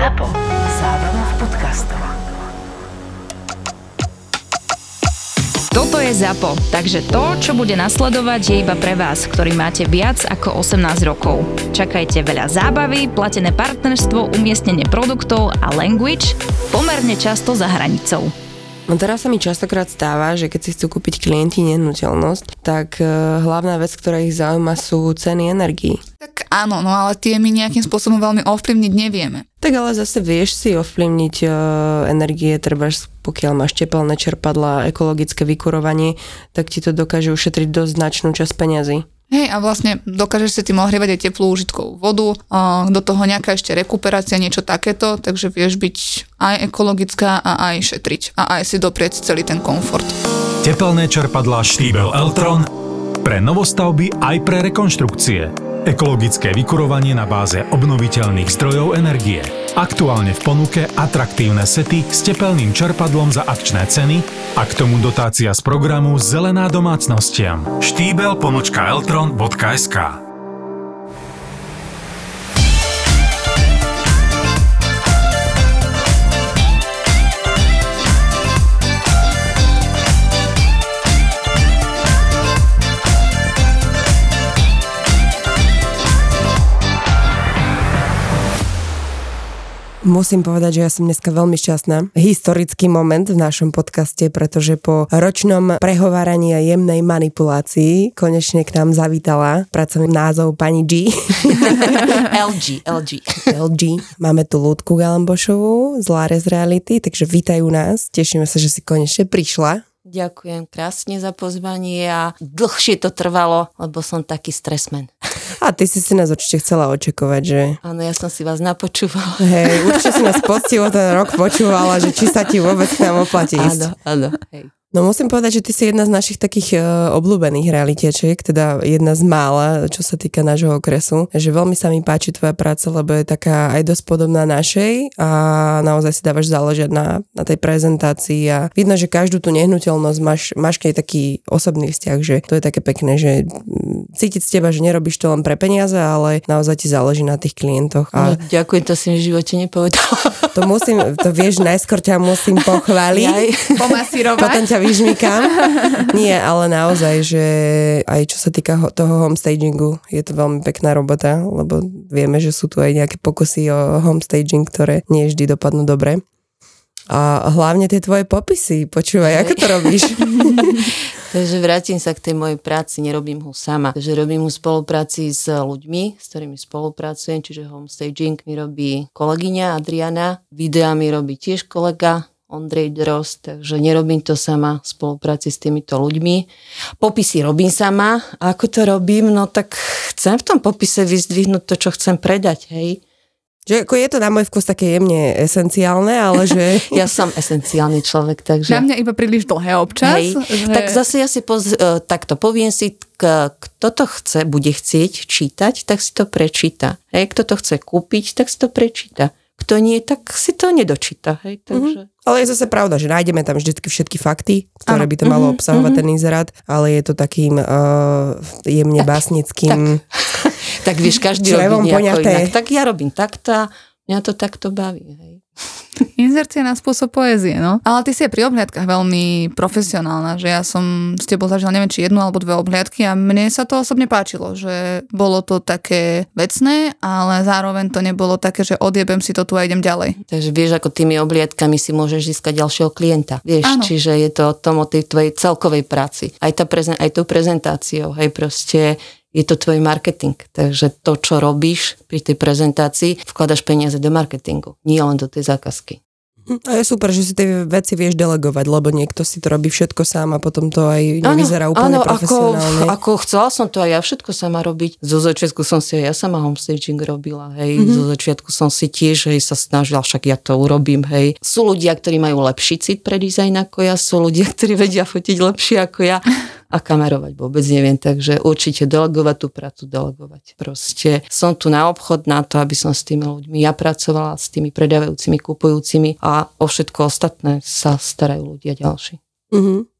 ZAPO. Zábrná v podcastov. Toto je ZAPO, takže to, čo bude nasledovať, je iba pre vás, ktorý máte viac ako 18 rokov. Čakajte veľa zábavy, platené partnerstvo, umiestnenie produktov a language pomerne často za hranicou. No teraz sa mi častokrát stáva, že keď si chcú kúpiť klienti nehnuteľnosť, tak e, hlavná vec, ktorá ich zaujíma sú ceny energií. Tak áno, no ale tie my nejakým spôsobom veľmi ovplyvniť nevieme. Tak ale zase vieš si ovplyvniť e, energie, treba pokiaľ máš tepelné čerpadla, ekologické vykurovanie, tak ti to dokáže ušetriť dosť značnú časť peňazí. Hej, a vlastne dokážeš si tým ohrievať aj teplú užitkovú vodu, do toho nejaká ešte rekuperácia, niečo takéto, takže vieš byť aj ekologická a aj šetriť a aj si doprieť celý ten komfort. Tepelné čerpadlá Štýbel Eltron pre novostavby aj pre rekonštrukcie. Ekologické vykurovanie na báze obnoviteľných zdrojov energie. Aktuálne v ponuke atraktívne sety s tepelným čerpadlom za akčné ceny a k tomu dotácia z programu Zelená domácnostiam. štýbel.eltron.sk Musím povedať, že ja som dneska veľmi šťastná. Historický moment v našom podcaste, pretože po ročnom prehováraní a jemnej manipulácii konečne k nám zavítala pracovný názov pani G. LG, LG. LG. Máme tu Ľudku Galambošovú z Lares Reality, takže vítajú nás. Tešíme sa, že si konečne prišla. Ďakujem krásne za pozvanie a dlhšie to trvalo, lebo som taký stresmen. A ty si si nás určite chcela očakovať, že? Áno, ja som si vás napočúvala. Hej, určite si nás poctivo ten rok počúvala, že či sa ti vôbec k nám oplatí ísť. Áno, áno. Hej. No musím povedať, že ty si jedna z našich takých uh, obľúbených realitečiek, teda jedna z mála, čo sa týka nášho okresu. Že veľmi sa mi páči tvoja práca, lebo je taká aj dosť podobná našej a naozaj si dávaš záležať na, na tej prezentácii a vidno, že každú tú nehnuteľnosť máš, máš keď taký osobný vzťah, že to je také pekné, že cítiť z teba, že nerobíš to len pre peniaze, ale naozaj ti záleží na tých klientoch. A No, ďakujem, to si mi v živote nepovedala. to musím, to vieš, najskôr ťa musím pochváliť. Potom ťa vyžmykam. Nie, ale naozaj, že aj čo sa týka ho- toho homestagingu, je to veľmi pekná robota, lebo vieme, že sú tu aj nejaké pokusy o homestaging, ktoré nie vždy dopadnú dobre. A hlavne tie tvoje popisy, počúvaj, ako to robíš? Takže vrátim sa k tej mojej práci, nerobím ho sama. Takže robím ho v spolupráci s ľuďmi, s ktorými spolupracujem, čiže homestaging mi robí kolegyňa Adriana, videa mi robí tiež kolega Ondrej Drost, takže nerobím to sama v spolupráci s týmito ľuďmi. Popisy robím sama. A ako to robím? No tak chcem v tom popise vyzdvihnúť to, čo chcem predať, hej. že ako je to na môj vkus také jemne esenciálne, ale že... Ja som esenciálny človek, takže... Na mňa iba príliš dlhé občas. Hej. Že... Tak zase ja si poz, e, takto poviem si, k, kto to chce, bude chcieť čítať, tak si to prečíta. Hej, kto to chce kúpiť, tak si to prečíta. Kto nie, tak si to nedočíta. Hej, takže... Ale je zase pravda, že nájdeme tam vždy všetky fakty, ktoré by to malo obsahovať ten inzerát, ale je to takým uh, jemne básnickým. tak vieš, každý robí nejako poňaté. inak. Tak ja robím takto mňa to takto baví. Hej. Inzercia na spôsob poézie, no. Ale ty si aj pri obhliadkach veľmi profesionálna, že ja som s tebou zažila neviem, či jednu alebo dve obhliadky a mne sa to osobne páčilo, že bolo to také vecné, ale zároveň to nebolo také, že odjebem si to tu a idem ďalej. Takže vieš, ako tými obliadkami si môžeš získať ďalšieho klienta. Vieš, Áno. čiže je to o tom, o tej tvojej celkovej práci. Aj, tá prezen- aj tou prezentáciou, hej, proste je to tvoj marketing. Takže to, čo robíš pri tej prezentácii, vkladaš peniaze do marketingu, nie len do tej zákazky. A je super, že si tie veci vieš delegovať, lebo niekto si to robí všetko sám a potom to aj nevyzerá úplne áno, ako, profesionálne. ako chcela som to aj ja všetko sama robiť. Zo začiatku som si aj ja sama homestaging robila, hej. Mhm. Mm-hmm. Zo začiatku som si tiež, hej, sa snažila, však ja to urobím, hej. Sú ľudia, ktorí majú lepší cit pre dizajn ako ja, sú ľudia, ktorí vedia fotiť lepšie ako ja a kamerovať vôbec neviem, takže určite delegovať tú prácu, delegovať. Proste som tu na obchod na to, aby som s tými ľuďmi ja pracovala, s tými predávajúcimi, kupujúcimi a o všetko ostatné sa starajú ľudia ďalší. Mhm.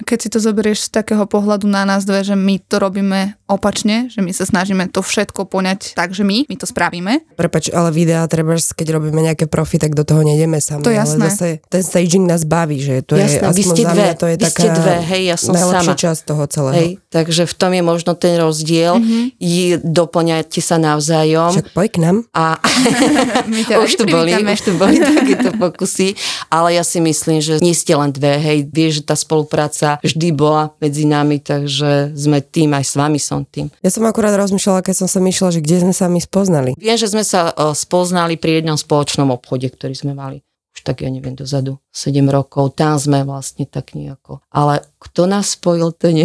Keď si to zoberieš z takého pohľadu na nás dve, že my to robíme opačne, že my sa snažíme to všetko poňať tak, že my, my to spravíme. Prepač, ale videá treba, keď robíme nejaké profi, tak do toho nejdeme sami. To je jasné. Ale zase ten staging nás baví, že to je, Jasné, vy aspoň ste za dve, mňa, to je vy taká ste dve, hej, ja som najlepšia sama. časť toho celého. Hej, takže v tom je možno ten rozdiel. Mhm. Mm-hmm. Doplňate sa navzájom. Však poď k nám. A My ťa už tu boli, už tu boli takéto pokusy, ale ja si myslím, že nie ste len dve, hej, vieš, že tá spolupráca vždy bola medzi nami, takže sme tým, aj s vami som tým. Ja som akurát rozmýšľala, keď som sa myšľala, že kde sme sa my spoznali. Viem, že sme sa uh, spoznali pri jednom spoločnom obchode, ktorý sme mali už tak, ja neviem, dozadu, 7 rokov, tam sme vlastne tak nejako. Ale kto nás spojil, to nie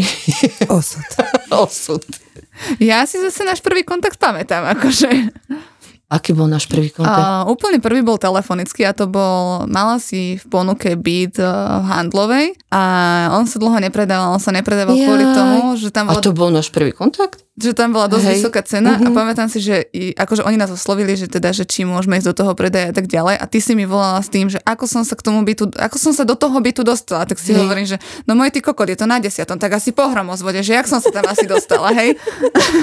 Osud. osud. Ja si zase náš prvý kontakt pamätám, akože. Aký bol náš prvý kontakt? A úplne prvý bol telefonický a to bol, mala si v ponuke byt uh, handlovej a on sa dlho nepredával, on sa nepredával kvôli Jaj. tomu, že tam A bola to bol náš prvý kontakt? že tam bola dosť Hej. vysoká cena a Mhm. pamätám si, že i, akože oni nás oslovili, že teda, že či môžeme ísť do toho predaja a tak ďalej a ty si mi volala s tým, že ako som sa k tomu bytu, ako som sa do toho bytu dostala, tak si Hej. hovorím, že no môj ty kokot, je to na desiatom, tak asi po hromozvode, že jak som sa tam asi dostala, hej.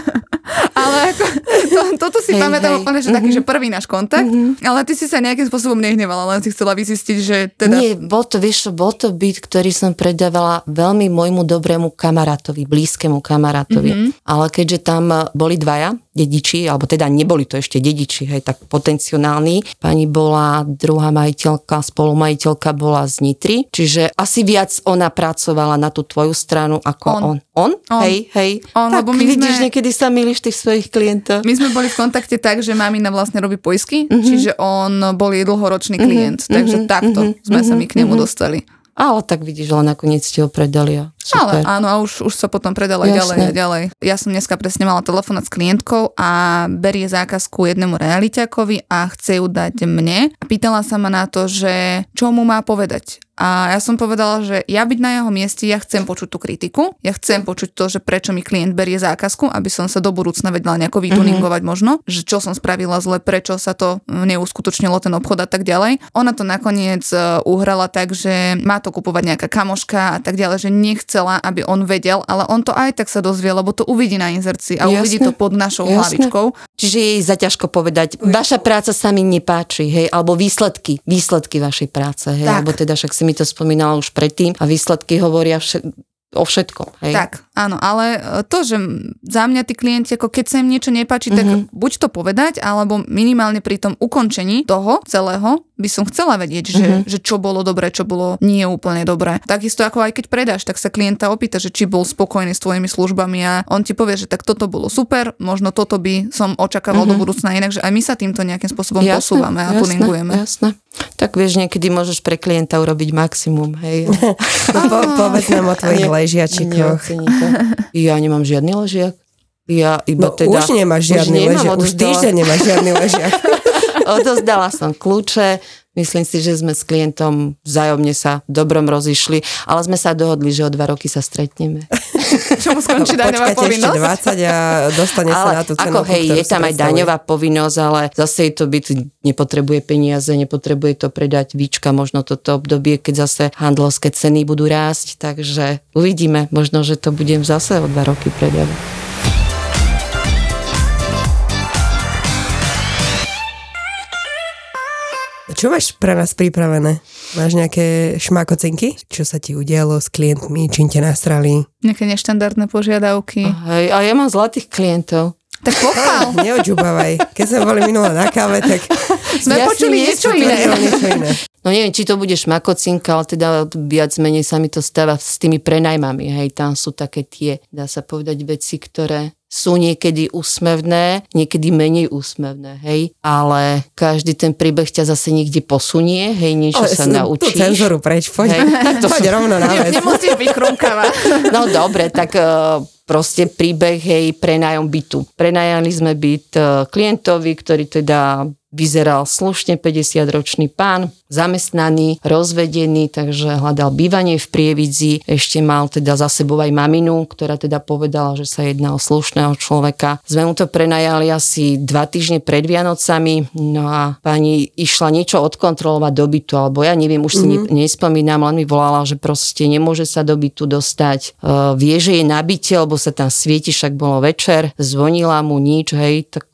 ale ako, to, toto si Hej, pamätám hej. úplne, že taký, že prvý náš kontakt, ale ty si sa nejakým spôsobom nehnevala, len si chcela vyzistiť, že teda... Nie, bol to, vieš, čo, bol to byt, ktorý som predávala veľmi môjmu dobrému kamarátovi, blízkemu kamarátovi. Mhm. Mm-hmm. Ale keďže tam boli dvaja dediči, alebo teda neboli to ešte dediči, hej, tak potenciálni. Pani bola druhá majiteľka, spolumajiteľka bola z Nitry, čiže asi viac ona pracovala na tú tvoju stranu ako On. on. On? On. Hej, hej. On, tak lebo my vidíš, sme- niekedy sa milíš tých svojich klientov. My sme boli v kontakte tak, že mamina vlastne robí poisky, Mhm. čiže on bol jej dlhoročný klient, takže takto sme sa my k Mhm. nemu dostali. Ale tak vidíš, ale nakoniec ste ho predali a Ale super. áno, a už, už sa potom predala ďalej a ďalej. Ja som dneska presne mala telefonát s klientkou a berie zákazku jednému realiťakovi a chce ju dať mne. A pýtala sa ma na to, že čo mu má povedať. A ja som povedala, že ja byť na jeho mieste, ja chcem počuť tú kritiku, ja chcem počuť to, že prečo mi klient berie zákazku, aby som sa do budúcna vedela nejako vytuningovať možno, že čo som spravila zle, prečo sa to neuskutočnilo ten obchod a tak ďalej. Ona to nakoniec e, uhrala tak, že má to kupovať nejaká kamoška a tak ďalej, že nechcela, aby on vedel, ale on to aj tak sa dozvie, lebo to uvidí na inzercii a Jasné. uvidí to pod našou Jasné. hlavičkou. Čiže je zaťažko povedať, vaša práca sa mi nepáči, hej, alebo výsledky, výsledky vašej práce, hej, Tak. alebo teda však si mi to spomínala už predtým a výsledky hovoria vše, o všetkom, hej. Tak, áno, ale e, to, že za mňa tí klienti, ako keď sa im niečo nepáči, tak Mhm. buď to povedať, alebo minimálne pri tom ukončení toho celého by som chcela vedieť, že, Mhm. že čo bolo dobré, čo bolo nie úplne dobré. Takisto ako aj keď predáš, tak sa klienta opýta, že či bol spokojný s tvojimi službami a on ti povie, že tak toto bolo super, možno toto by som očakával do budúcna inak, že aj my sa týmto nejakým spôsobom posúvame a tuningujeme. Mhm. Jasné. Tak vieš, niekedy môžeš pre klienta urobiť maximum, hej. No, po, povedz nám o tvojich ležiačikoch. Ja nemám žiadny ležiak. Ja iba No teda... už nemáš žiadny nemám, ležiak, už týždeň nemáš žiadny ležiak. Odozdala som kľúče, myslím si, že sme s klientom vzájomne sa dobrom rozišli, ale sme sa dohodli, že o dva roky sa stretneme. Čo mu skončí daňová Počkáte ešte povinnosť? 20 a dostane sa ale na tú ako cenovku, hej, je tam aj daňová povinnosť, ale zase to byt, nepotrebuje peniaze, nepotrebuje to predať výčka, možno toto obdobie, keď zase handlovské ceny budú rásť, takže uvidíme, možno, že to budem zase o dva roky predávať. Čo máš pre nás pripravené? Máš nejaké šmakocinky? Čo sa ti udialo s klientmi? Čím ťa nastrali? Nejaké neštandardné požiadavky. Hej, a ja mám zlatých klientov. Tak pochvál. Neodžubávaj. Keď sme boli minule na káve, tak Sme Ja si počuli nie niečo iné. niečo iné. No neviem, či to bude šmakocinka, ale teda viac menej sa mi to stáva s tými prenajmami. Hej, tam sú také tie, dá sa povedať, veci, ktoré sú niekedy úsmevné, niekedy menej úsmevné, hej, ale každý ten príbeh ťa zase niekde posunie, hej, niečo Ale sa s- Tú naučíš. cenzúru preč, poď, Hej, to poď rovno na vec. nemusíš byť chrumkavá. No dobre, tak eh, proste príbeh, hej, prenájom bytu. Prenajali sme byt eh, klientovi, ktorý teda vyzeral slušne 50-ročný pán, zamestnaný, rozvedený, takže hľadal bývanie v Prievidzi, ešte mal teda za sebou aj maminu, ktorá teda povedala, že sa jedná o slušného človeka. Sme mu to prenajali asi dva týždne pred Vianocami, no a pani išla niečo odkontrolovať do bytu, alebo ja neviem, už si mm-hmm. nespomínam, len mi volala, že proste nemôže sa do bytu dostať. Uh, vie, že je na byte, lebo sa tam svieti, však bolo večer, zvonila mu nič, hej, tak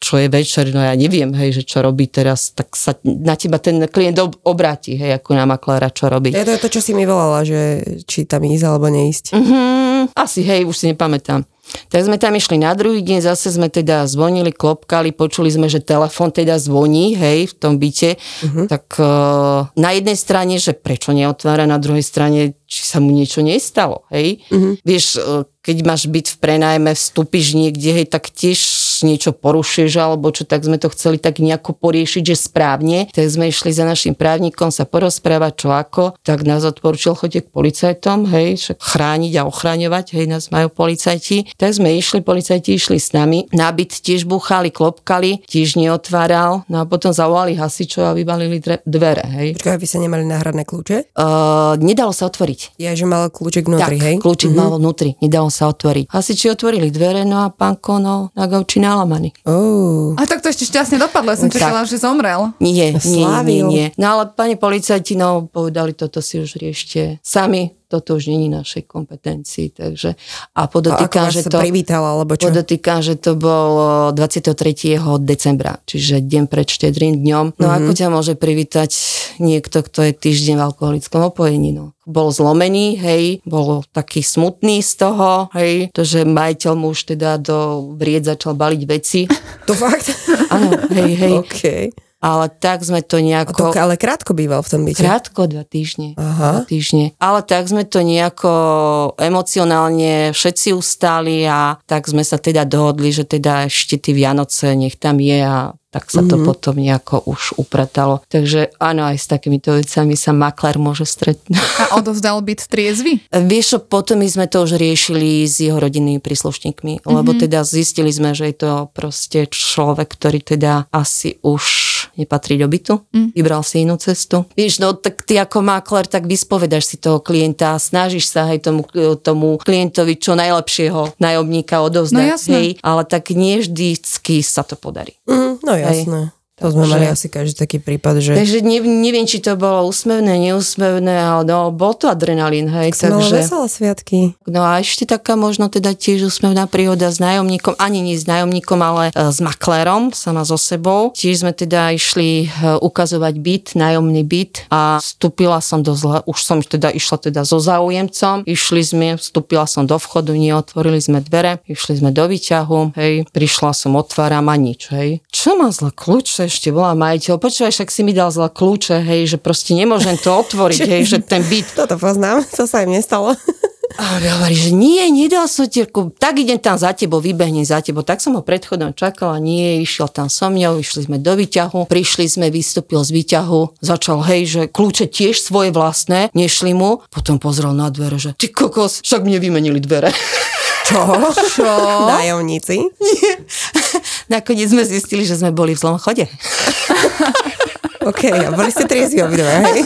čo je večer, no ja neviem, hej, že čo robí teraz, tak sa na teba ten klient ob- obráti, hej, ako na makléra, čo robí. Je to to, čo si mi volala, že či tam ísť alebo neísť. Mm, asi, hej, už si nepamätám. Tak sme tam išli na druhý deň, zase sme teda zvonili, klopkali, počuli sme, že telefon teda zvoní, hej, v tom byte. Uh-huh. Tak uh, na jednej strane, že prečo neotvára, na druhej strane, či sa mu niečo nestalo, hej. Uh-huh. Vieš, uh, keď máš byť v prenajme, vstúpiš niekde, hej, tak tiež niečo porušíš alebo čo, tak sme to chceli tak nejako poriešiť, že správne. Tak sme išli za našim právnikom sa porozprávať, čo ako. Tak nás odporúčil chodie k policajtom, hej, však chrániť a ochraňovať, hej, nás majú policajti. Tak sme išli, policajti išli s nami. Nábyt tiež búchali, klopkali, tiež neotváral. No a potom zavolali hasičov a vybalili dvere, hej. Počkaj, vy sa nemali náhradné kľúče? Uh, nedalo sa otvoriť. Ja, že mal kľúček vnútri, tak, hej? kľúčik mm-hmm. mal vnútri, nedalo sa otvoriť. Hasiči otvorili dvere, no a pán Kono na gauči nalamaný. Oh. A tak to ešte šťastne dopadlo, ja som čakala, že zomrel. Nie, nie, nie, nie. No ale pani policajti, no povedali, toto si už riešte sami, toto už není našej kompetencii, takže a A podotýkam, vás že to... privítala, alebo čo? Podotýkam, že to bolo 23. decembra, čiže deň pred štedrým dňom. No Mhm. ako ťa môže privítať niekto, kto je týždeň v alkoholickom opojení, no. Bol zlomený, hej, bol taký smutný z toho, hej, to, že majiteľ mu už teda do vried začal baliť veci. To fakt? Áno, hej, hej. OK. Ale tak sme to nejako... ale krátko býval v tom byte. Krátko, dva týždne. Aha. Dva týždne. Ale tak sme to nejako emocionálne všetci ustali a tak sme sa teda dohodli, že teda ešte tie Vianoce nech tam je a tak sa to mm-hmm. potom nejako už upratalo. Takže áno, aj s takýmito vecami sa makler môže stretnúť. A odovzdal byt triezvy? Vieš potom my sme to už riešili s jeho rodinnými príslušníkmi, mm-hmm. lebo teda zistili sme, že je to proste človek, ktorý teda asi už nepatrí do bytu, mm. vybral si inú cestu. Vieš, no tak ty ako makler, tak vyspovedaš si toho klienta a snažíš sa aj tomu, tomu klientovi čo najlepšieho nájomníka odovzdať, No jasné. hej, ale tak nie vždycky sa to podarí. Mm, no jasné. To sme Takže- mali asi každý taký prípad, že Takže ne, neviem, či to bolo úsmevné, neúsmevné, ale no, bol to adrenalín, hej, si mala takže... veselé sviatky. No a ešte taká možno teda tiež úsmevná príhoda s nájomníkom, ani nie s nájomníkom, ale e, s maklérom, sama so sebou. Tiež sme teda išli e, ukazovať byt, nájomný byt a vstúpila som do zle, už som teda išla teda so záujemcom, išli sme, vstúpila som do vchodu, neotvorili sme dvere, išli sme do výťahu, hej, prišla som, otváram a nič, hej. Čo má zle kľúče, ešte volá majiteľ, počúvaj, však si mi dal zle kľúče, hej, že proste nemôžem to otvoriť, hej, že ten byt Toto poznám, to sa im nestalo. a on hovorí, že nie, nedal som ti, tak idem tam za tebou, vybehnem za tebou. Tak som ho predchodom čakala, nie, išiel tam so mňou, išli sme do výťahu, prišli sme, vystúpil z výťahu, začal, hej, že kľúče tiež svoje vlastné, nešli mu, potom pozrel na dvere, že ty kokos, však mne vymenili dvere. Čo? Čo? Nájomníci? Nakoniec sme zistili, že sme boli v zlom chode. OK, a boli ste triezvi obidve, hej?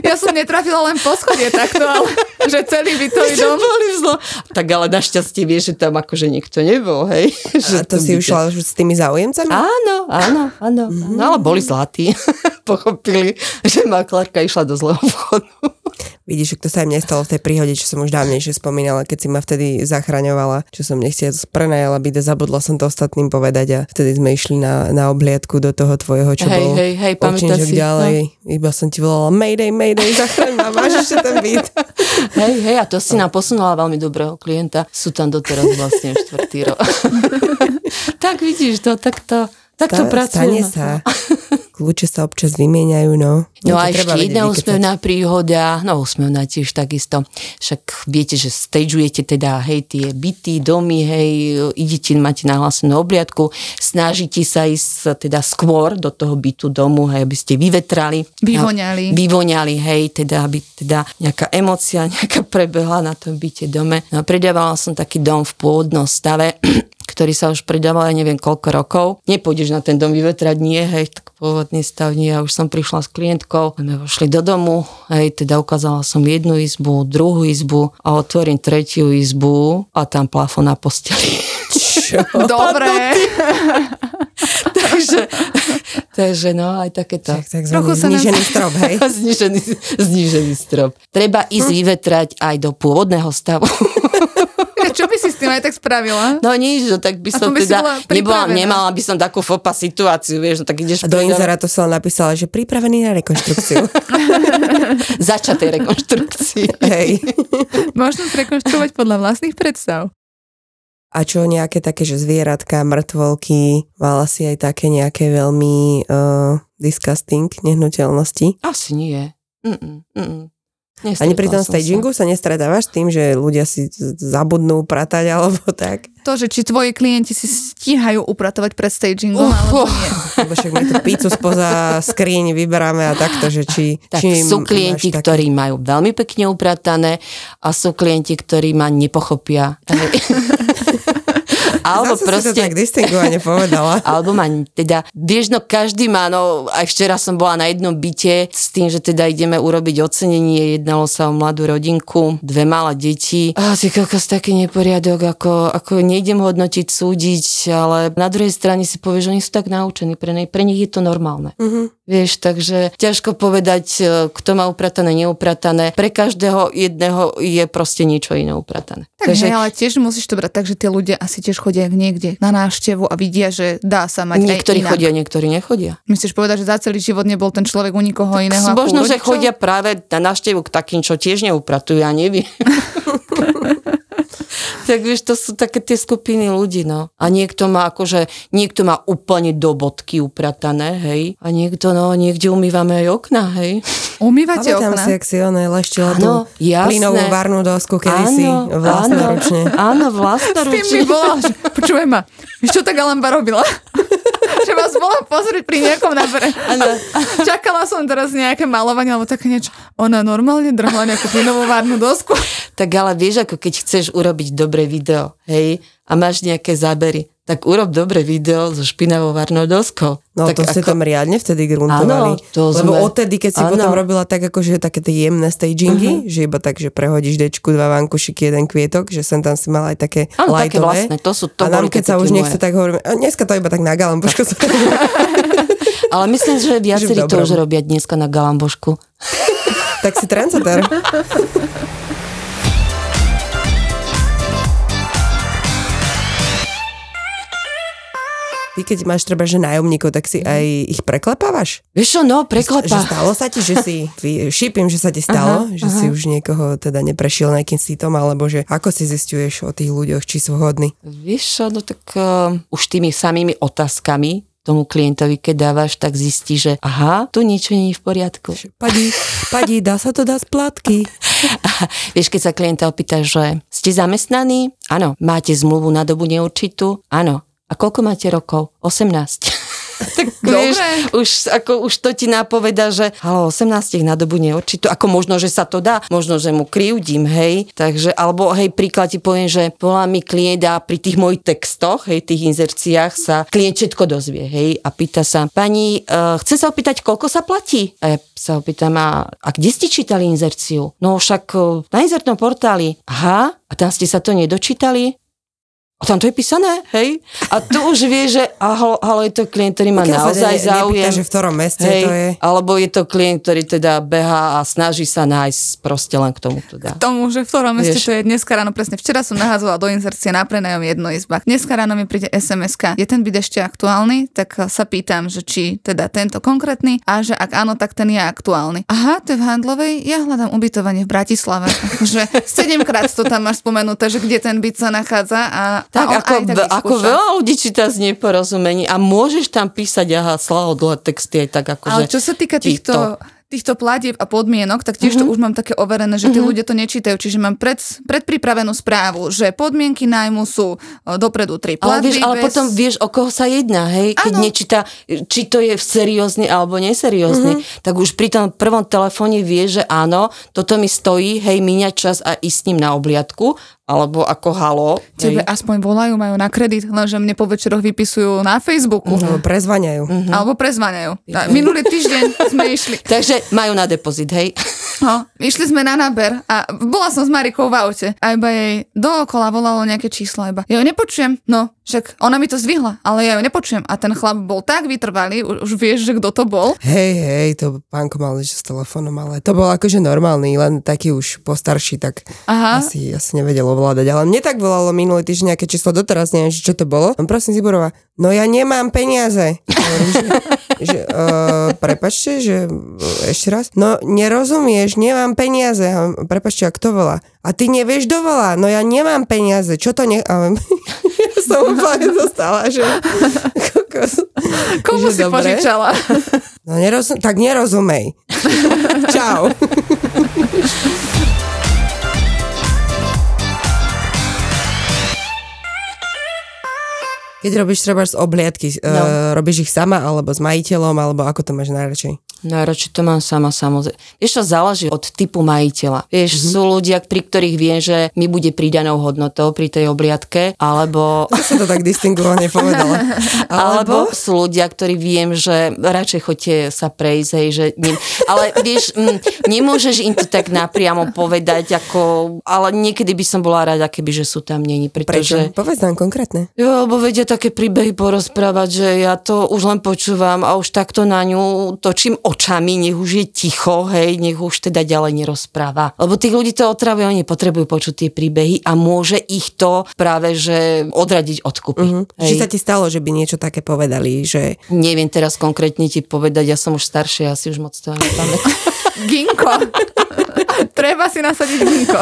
Ja som netrafila len po schode takto, ale že celý bytový dom. boli v zlom. Tak ale našťastie vieš, že tam akože nikto nebol, hej. A Že to si ušla už s tými záujemcami? Áno, áno, áno. Mm-hmm. No ale boli zlatí. Pochopili, že maklárka išla do zlého vchodu. Vidíš, že to sa im nestalo v tej príhode, čo som už dávnejšie spomínala, keď si ma vtedy zachraňovala, čo som nechtiac prenajala byť a zabudla som to ostatným povedať a vtedy sme išli na, na obliadku do toho tvojho, čo Hej, bol hej, hej, si, no. ďalej. Iba som ti volala Mayday, Mayday, zachraň ma, máš ešte ten byt. Hej, hej, a to si nám posunula veľmi dobrého klienta. Sú tam doteraz vlastne štvrtý rok. tak vidíš, to takto, takto Sta- Stane pracujeme. sa. Kľúče sa občas vymieňajú, no. No to a ešte jedna úsmevná príhoda, no úsmevná tiež takisto. Však viete, že stageujete teda, hej, tie byty, domy, hej, idete, máte nahlásenú obliadku, snažíte sa ísť teda skôr do toho bytu, domu, hej, aby ste vyvetrali. Vyvoňali. Vyvoňali, hej, teda, aby teda nejaká emocia nejaká prebehla na tom byte, dome. No a predávala som taký dom v pôvodnom stave, ktorý sa už predával ja neviem koľko rokov. Nepôjdeš na ten dom vyvetrať, nie, hej, tak pôvodný stav nie. Ja už som prišla s klientkou, sme vošli do domu, hej, teda ukázala som jednu izbu, druhú izbu a otvorím tretiu izbu a tam plafón na posteli. Čo? Dobre. takže, takže no, aj takéto. Tak, tak Trochu sa nám- znižený strop, hej? znižený, znižený strop. Treba ísť vyvetrať aj do pôvodného stavu. Čo by si s tým aj tak spravila? No nič, no, tak by som teda, bola nebola, nemala by som takú fopa situáciu, vieš, no tak ideš A do predávať- inzerátu som napísala, že pripravený na rekonštrukciu. začatej rekonštrukcii. hej. Možno zrekonštruovať podľa vlastných predstav. A čo nejaké také, že zvieratka, mŕtvolky, mala si aj také nejaké veľmi uh, disgusting nehnuteľnosti? Asi nie. Mm-mm, mm-mm. Ani pri tom stagingu sa nestretávaš tým, že ľudia si zabudnú pratať alebo tak? To, že či tvoji klienti si stíhajú upratovať pred stagingom, Uf, alebo nie. Lebo však my tú pizzu spoza skriň vyberáme a takto, že či... Tak či sú klienti, také- ktorí majú veľmi pekne upratané a sú klienti, ktorí ma nepochopia. Alebo Zase si to proste... tak distingovane povedala. Alebo ma teda, vieš, no každý má, no aj včera som bola na jednom byte s tým, že teda ideme urobiť ocenenie, jednalo sa o mladú rodinku, dve malé deti. A si kokos taký neporiadok, ako, ako nejdem hodnotiť, súdiť, ale na druhej strane si povieš, že oni sú tak naučení, pre, ne, pre nich je to normálne. Mhm. Vieš, takže ťažko povedať, e, kto má upratané, neupratané. Pre každého jedného je proste niečo iné upratané. Tak takže... hej, ale tiež musíš to brať tak, že tie ľudia asi tiež chodia niekde na návštevu a vidia, že dá sa mať niektorí aj inak. chodia, niektorí nechodia. Myslíš povedať, že za celý život nebol ten človek u nikoho iného ako u Možno, že chodia práve na návštevu k takým, čo tiež neupratujú, ja neviem. tak vieš, to sú také tie skupiny ľudí, no. A niekto má akože, niekto má úplne do bodky upratané, hej. A niekto, no, niekde umývame aj okna, hej. Umývate Pamätám okna? si, ak si ona leštila tú plynovú varnú dosku kedysi vlastnoručne. Áno, áno S tým vlastnoručne. bola, počúvaj ma, vieš čo tá Galamba robila? Vás bola pozrieť pri nejakom nábere. Čakala som teraz nejaké malovanie alebo také niečo. Ona normálne drhla nejakú plynovú várnu dosku. Tak ale vieš, ako keď chceš urobiť dobré video, hej, a máš nejaké zábery, tak urob dobré video so špinavou varnou doskou. No tak to ste tam riadne vtedy gruntovali. Áno, to Lebo sme- odtedy, keď si áno. potom robila tak akože také tie jemné stagingy, že iba tak, že prehodíš dečku, dva vankušiky, jeden kvietok, že sem tam si mala aj také Áno, také lightové. vlastné, to sú- to a nám, keď sa také už moje. nechce, tak hovoríme, a dneska to iba tak na galambošku. Ale myslím, že viacerí v to už robia dneska na Galambošku. tak si trendsetter. Ty keď máš treba, že nájomníkov, tak si aj ich preklepávaš? Vieš čo, no, Že preklepa. stalo sa ti, že si, šípim, že sa ti stalo, Aha, že si už niekoho teda neprešiel nejakým sítom, alebo že ako si zistuješ o tých ľuďoch, či sú hodní? Vieš čo, no tak uh, už tými samými otázkami tomu klientovi, keď dávaš, tak zistí, že aha, tu niečo nie je v poriadku. Padí, padí, dá sa to dá splátky. Vieš, keď sa klienta opýta, že ste zamestnaní? Áno. Máte zmluvu na dobu neurčitú? Áno. A koľko máte rokov? 18. tak Dobre. vieš, už, ako, už to ti napoveda, že halo, 18 na dobu neurčitú, ako možno, že sa to dá, možno, že mu krivdím, hej, takže, alebo hej, príklad ti poviem, že volá mi klient a pri tých mojich textoch, hej, tých inzerciách sa klient všetko dozvie, hej, a pýta sa, pani, uh, chcem sa opýtať, koľko sa platí? A ja sa opýtam, a, a kde ste čítali inzerciu? No však uh, na inzertnom portáli. Aha, a tam ste sa to nedočítali? A tam to je písané, hej? A tu už vie, že ahol, halo, je to klient, ktorý má Pokiaľ naozaj ne- záujem. nepýta, že v ktorom meste hej, to je. Alebo je to klient, ktorý teda beha a snaží sa nájsť proste len k tomu teda. Tomu, že v ktorom meste Vieš. to je dneska ráno presne. Včera som nahádzovala do inzercie na prenajom jednoizbách. Dneska ráno mi príde sms Je ten byt ešte aktuálny? Tak sa pýtam, že či teda tento konkrétny a že ak áno, tak ten je aktuálny. Aha, to je v Handlovej? Ja hľadám ubytovanie v Bratislave. Akože sedemkrát to tam máš spomenuté, že kde ten byt sa nachádza a, Tak, a ako, ako veľa ľudí číta z neporozumení a môžeš tam písať, aha, slahodlé texty aj tak ako, Ale čo sa týka týchto. týchto, platieb a podmienok, tak tiež Mhm. to už mám také overené, že tí ľudia to nečítajú. Čiže mám pred, predpripravenú správu, že podmienky nájmu sú e, dopredu tri Ale, platby. vieš, ale bez... potom vieš, o koho sa jedná, hej? Keď Áno. nečíta, či to je seriózny alebo neseriózny, Mhm. tak už pri tom prvom telefóne vie, že áno, toto mi stojí, hej, míňať čas a ísť s ním na obliadku, alebo ako halo. Tebe hej. aspoň volajú, majú na kredit, lenže mne po večeroch vypisujú na Facebooku. No, prezvaňajú. Mhm. Alebo prezvaňajú. A Minulý týždeň sme išli. Takže majú na depozit, hej. No, išli sme na náber a bola som s Marikou v aute a iba jej dookola volalo nejaké číslo iba. Ja ju nepočujem. No, však ona mi to zvihla, ale ja ju nepočujem. A ten chlap bol tak vytrvalý, už, už vieš, že kto to bol. Hej, hej, to pánko mal niečo s telefónom, ale to bol akože normálny, len taký už postarší, tak Aha. asi, asi nevedel ovládať. Ale mne tak volalo minulý týždeň nejaké číslo, doteraz neviem, čo to bolo. Prosím, Ziborová, no ja nemám peniaze. Hovorím, že, že uh, prepačte, že uh, ešte raz. No nerozumieš, nemám peniaze. Prepačte, a kto volá? A ty nevieš, kto volá? No ja nemám peniaze. Čo to ne... A ja som úplne zostala, že... kokos. Komu Že si dobre. požičala? No nerozum, tak nerozumej. Čau. Keď robíš treba z obliadky, no. Uh, robíš ich sama, alebo s majiteľom, alebo ako to máš najradšej? Najradšej to mám sama samozrejme. Vieš, to záleží od typu majiteľa. Vieš, mm-hmm. sú ľudia, pri ktorých viem, že mi bude pridanou hodnotou pri tej obliadke, alebo... Som to tak distingovane povedala. Alebo sú ľudia, ktorí viem, že radšej chodte sa prejsť, hej, že ale vieš, mm, nemôžeš im to tak napriamo povedať, ako, ale niekedy by som bola rada, keby, že sú tam není, Prečo? pretože... Povedz nám konkrétne. Jo, lebo vedia také príbehy porozprávať, že ja to už len počúvam a už takto na ňu točím očami, nech už je ticho, hej, nech už teda ďalej nerozpráva. Lebo tých ľudí to otravuje, oni potrebujú počuť tie príbehy a môže ich to práve, že odradiť od kúpy. Uh-huh. Či sa ti stalo, že by niečo také povedali, že Neviem teraz konkrétne ti povedať, ja som už staršia, asi už moc to nepamätám. Ginko. Treba si nasadiť ginko.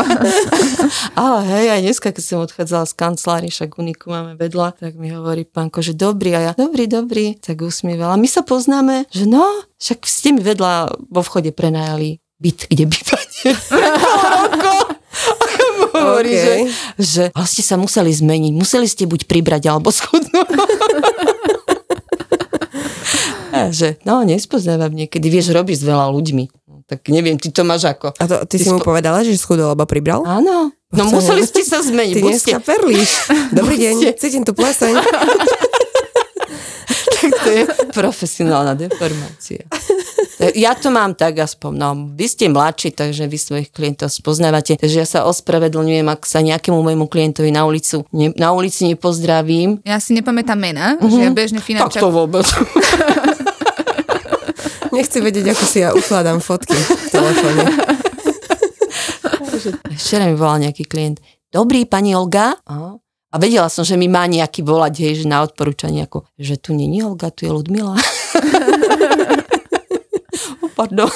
Ale hej, aj dneska, keď som odchádzala z kancelárie, však uniku máme vedľa, tak mi hovorí pánko, že dobrý a ja, dobrý, dobrý, tak usmievala. My sa poznáme, že no, však ste mi vedľa vo vchode prenajali byt, kde bývate. Hovorí, OK. že, že ale ste sa museli zmeniť, museli ste buď pribrať alebo schudnúť. Že, no, nespoznávam niekedy, vieš, robíš s veľa ľuďmi. No, tak neviem, ty to máš ako? a to, ty, si mu spo- povedala, že schudol, alebo pribral? Áno, no To museli ne- ste sa zmeniť. Ty dneska ste- perlíš. Dobrý deň, cítim tu pleseň. to je profesionálna deformácia. Ja to mám tak aspoň, no vy ste mladší, takže vy svojich klientov spoznávate, takže ja sa ospravedlňujem, ak sa nejakému môjmu klientovi na, ulicu, ne, na ulici nepozdravím. Ja si nepamätám mena, že ja bežne Tak finančak... to vôbec. Nechci vedieť, ako si ja ukladám fotky v telefóne. Včera mi volal nejaký klient. Dobrý, pani Olga? Aha. A vedela som, že mi má nejaký volať, hej, že na odporúčanie, ako, že tu není Olga, tu je Ludmila. oh, pardon.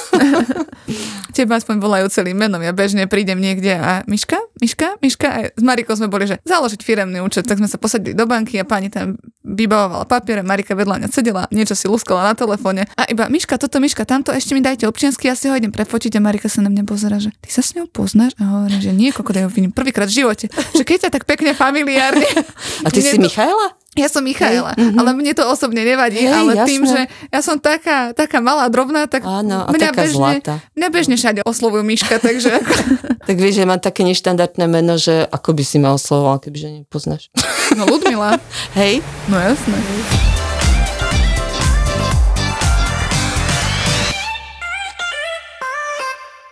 Teba aspoň volajú celým menom. Ja bežne prídem niekde a Miška, Miška, Miška. A s Marikou sme boli, že založiť firemný účet, tak sme sa posadili do banky a pani tam vybavovala papiere, Marika vedľa mňa sedela, niečo si luskala na telefóne a iba Miška, toto, Miška, tamto, ešte mi dajte občiansky, ja si ho idem prefotiť a Marika sa na mňa pozera, že ty sa s ňou poznáš? A hovorím, že nie, koľko ja ju vidím prvýkrát v živote. Že keď ťa tak pekne familiárne. A ty si to- Michaela? Ja som Michaela, ale mne to osobne nevadí, Hej, ale jasné. tým, že ja som taká, taká malá, drobná, tak Áno, a mňa, taká bežne, zlatá. mňa bežne všade oslovujú Miška, takže Tak vieš, že mám také neštandardné meno, že ako by si ma oslovoval, kebyže nepoznáš. no Ludmila, Hej? no jasné.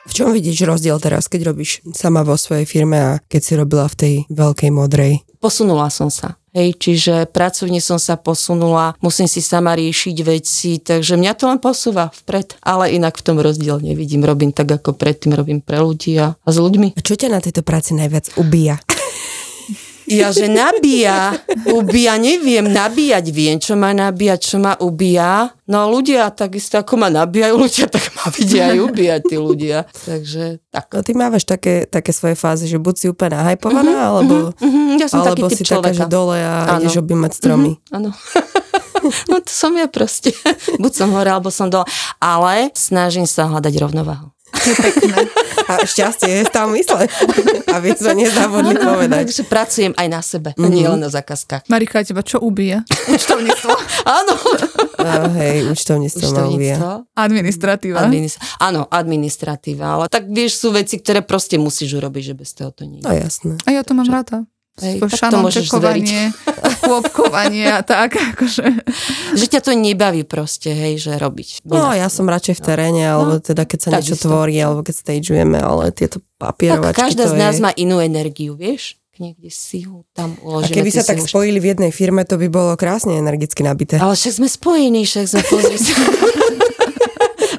V čom vidíš rozdiel teraz, keď robíš sama vo svojej firme a keď si robila v tej veľkej modrej? Posunula som sa. Hej, čiže pracovne som sa posunula, musím si sama riešiť veci, takže mňa to len posúva vpred. Ale inak v tom rozdiel nevidím. Robím tak, ako predtým robím pre ľudí a, a s ľuďmi. A čo ťa na tejto práci najviac ubíja? Ja, že nabíja, ubíja, neviem, nabíjať viem, čo ma nabíja, čo ma ubíja. No ľudia, takisto ako ma nabíjajú ľudia, tak ma vidia aj ubíjať tí ľudia. Takže tak. No ty mávaš také, také svoje fázy, že buď si úplne nahypovaná, alebo, Mhm, ja som alebo taký si typ taká, že človeka. dole a Áno. ideš objímať stromy. Áno. no to som ja proste. Buď som hore, alebo som dole. Ale snažím sa hľadať rovnováhu. Pekné. A šťastie je stav mysle, aby sa nezabudli povedať. Takže pracujem aj na sebe, mm-hmm. nie len na zákazkách. Marika, teba čo ubije? Účtovníctvo. Áno. Uh, hej, účtovníctvo ma ubije. Účtovníctvo. Administratíva. Administ- áno, administratíva, ale tak vieš, sú veci, ktoré proste musíš urobiť, že bez toho to nie No je. jasné. A ja to mám rada. Hej, To tak to šanon môžeš čekovanie, chôbkovanie a tak. Akože. Že ťa to nebaví proste, hej, že robiť. No, ja som radšej v teréne, alebo teda keď sa niečo takisto. tvorí, alebo keď stageujeme, ale tieto tak papierovačky, každá to z nás je... má inú energiu, vieš? Niekde si ho tam A uložíme. keby ty sa tak ho- spojili v jednej firme, to by bolo krásne energicky nabité. Ale však sme spojení, však sme pozri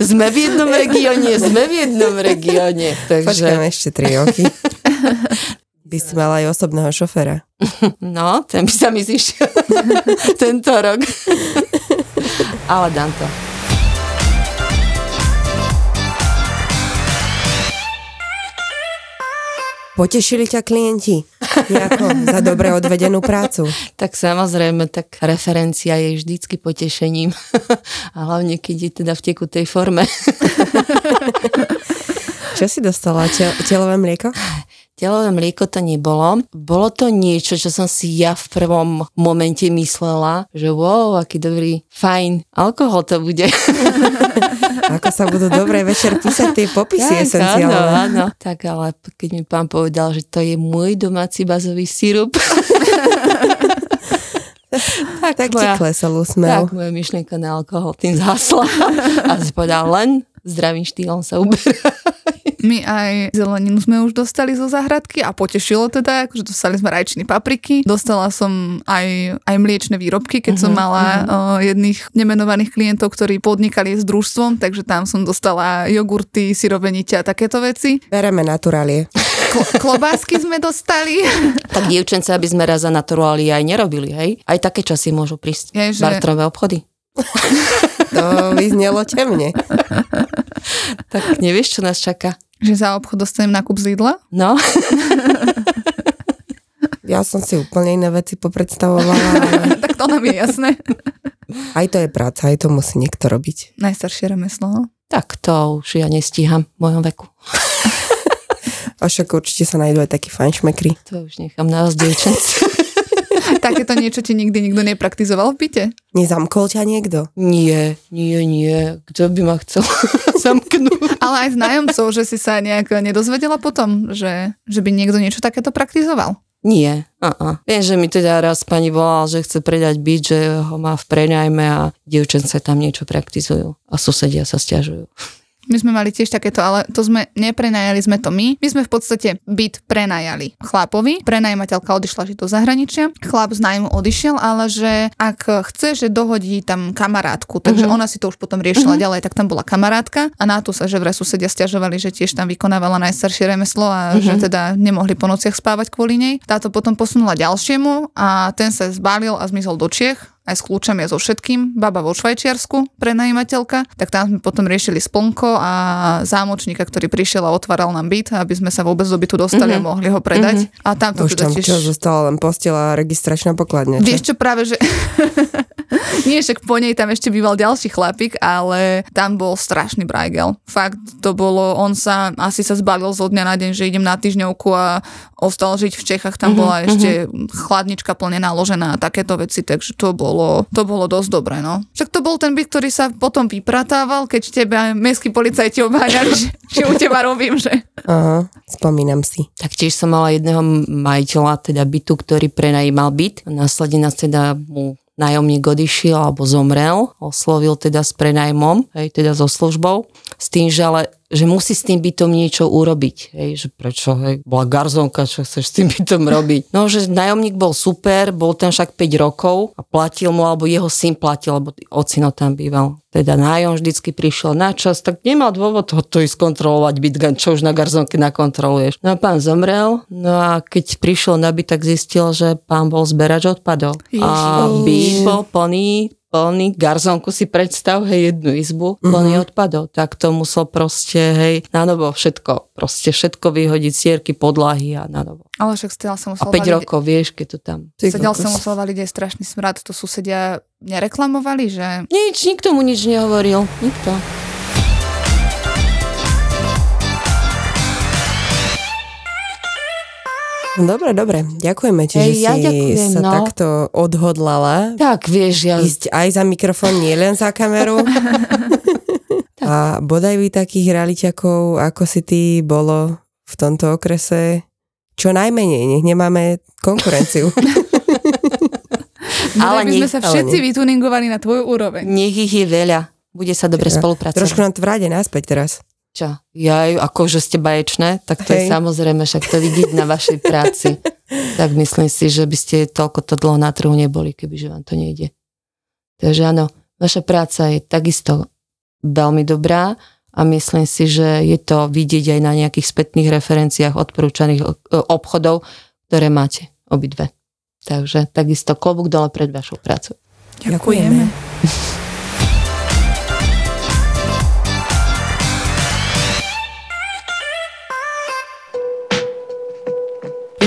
sme v jednom regióne, sme v jednom regióne. Takže, ešte 3 roky. by si mala aj osobného šoféra. no, ten by sa mi zišiel tento rok. Ale dám to. Potešili ťa klienti? Nejako za dobre odvedenú prácu? Tak samozrejme, tak referencia je vždycky potešením. A hlavne, keď je teda v tekutej forme. Čo si dostala? Tel- telové mlieko? Telové mlieko to nebolo. Bolo to niečo, čo som si ja v prvom momente myslela, že wow, aký dobrý, fajn alkohol to bude. Ako sa budú dobre večer písať tie popisy áno, esenciálne? áno. Tak ale keď mi pán povedal, že to je môj domáci bazový sirup, tak, Tak ti moja, klesol úsmev. tak moja myšlienka na alkohol tým zhasla. A si povedal, len zdravým štýlom sa uberá. My aj zeleninu sme už dostali zo záhradky a potešilo teda, akože dostali sme rajčiny papriky. Dostala som aj, aj mliečne výrobky, keď Mhm, som mala uh, jedných nemenovaných klientov, ktorí podnikali s družstvom, takže tam som dostala jogurty, syroveniťa a takéto veci. Bereme naturálie. Klo- klobásky sme dostali. Tak dievčence, aby sme raz za naturáli aj nerobili, hej? Aj také časy môžu prísť. Je, že- Bartrové obchody. To vyznelo temne. Tak nevieš, čo nás čaká? Že za obchod dostanem nákup z Lidla. No, Ja som si úplne iné veci popredstavovala. ale tak to nám je jasné. Aj to je práca, aj to musí niekto robiť. Najstaršie remeslo. no. tak to už ja nestíham v mojom veku. A však určite sa nájdú aj takí fajnšmekry. To už nechám na vás, dievčence. Takéto niečo ti nikdy nikto nepraktizoval v byte? Nezamkol ťa niekto? Nie, nie, nie. Kto by ma chcel zamknúť? Ale aj z nájomcov, že si sa nejak nedozvedela potom, že, že by niekto niečo takéto praktizoval. Nie. Uh-uh. Viem, že mi teda raz pani volala, že chce predať byt, že ho má v prenajme a dievčence tam niečo praktizujú. A susedia sa stiažujú. My sme mali tiež takéto, ale to sme neprenajali sme to my. My sme v podstate byt prenajali chlapovi. Prenajímateľka odišla žiť do zahraničia. Chlap z nájmu odišiel, ale že ak chce, že dohodí tam kamarátku, takže uh-huh. ona si to už potom riešila uh-huh. ďalej, tak tam bola kamarátka a na to sa že vraj susedia stiažovali, že tiež tam vykonávala najstaršie remeslo a uh-huh. že teda nemohli po nociach spávať kvôli nej. Táto potom posunula ďalšiemu a ten sa zbalil a zmizol do Čiech aj s kľúčami a so všetkým, baba vo Švajčiarsku, prenajímateľka, tak tam sme potom riešili splnko a zámočníka, ktorý prišiel a otváral nám byt, aby sme sa vôbec do bytu dostali mm-hmm. a mohli ho predať. Mm-hmm. A tam to Už teda tam tiež... čo, zostala len postela a registračná pokladňa. Vieš čo, práve, že... Nie, však po nej tam ešte býval ďalší chlapík, ale tam bol strašný brajgel. Fakt, to bolo, on sa asi sa zbalil zo dňa na deň, že idem na týždňovku a ostal žiť v Čechách, tam bola ešte chladnička plne naložená a takéto veci, takže to bolo, to bolo dosť dobré, no. Však to bol ten byt, ktorý sa potom vypratával, keď teba mestskí policajti obháňali, že, že u teba robím, že... Aha, spomínam si. Tak tiež som mala jedného majiteľa, teda bytu, ktorý prenajímal byt. Následne nás teda mu nájomník odišiel alebo zomrel, oslovil teda s prenajmom, hej, teda so službou, s tým, že ale že musí s tým bytom niečo urobiť. Hej, že prečo, hej, bola garzonka, čo chceš s tým bytom robiť. No, že nájomník bol super, bol tam však 5 rokov a platil mu, alebo jeho syn platil, lebo ocino tam býval. Teda nájom vždycky prišiel na čas, tak nemal dôvod ho to ísť kontrolovať byt, čo už na garzonke nakontroluješ. No a pán zomrel, no a keď prišiel na byt, tak zistil, že pán bol zberač odpadov. A byt bol plný plný, garzonku si predstav, hej, jednu izbu, plný uh-huh. odpadov, tak to musel proste, hej, na novo všetko, proste všetko vyhodiť, sierky, podlahy a na novo. Ale však stiaľ A musel 5 valiť- rokov, vieš, keď to tam... Sa kokos. musel valiť aj strašný smrad, to susedia nereklamovali, že Nič, nikto mu nič nehovoril, nikto. Dobre, dobre. Ďakujeme ti, Hej, že ja si ďakujem, sa no. takto odhodlala Tak, vieš, ja... ísť aj za mikrofón, nie len za kameru. A bodaj by takých realiťakov, ako si ty, bolo v tomto okrese čo najmenej. Nech nemáme konkurenciu. Ale Ale by sme sa ale všetci nie. vytuningovali na tvoju úroveň. Nech ich je veľa. Bude sa dobre spolupracovať. Trošku nám to vráde naspäť teraz. Čo? Ja, akože ste baječné, tak to je Hej. samozrejme, však to vidieť na vašej práci. tak myslím si, že by ste toľko to dlho na trhu neboli, kebyže vám to nejde. Takže áno, vaša práca je takisto veľmi dobrá a myslím si, že je to vidieť aj na nejakých spätných referenciách odporúčaných e, obchodov, ktoré máte obidve. Takže takisto klobúk dole pred vašou prácou. Ďakujeme. Je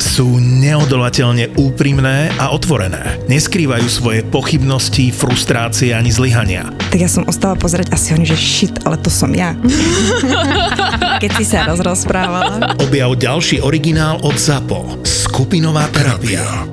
Sú neodolateľne úprimné a otvorené. Neskrývajú svoje pochybnosti, frustrácie ani zlyhania. Tak ja som ostala pozerať a si hovorím, že shit, ale to som ja. keď si sa rozprávala. Objav ďalší originál od ZAPO. Skupinová terapia.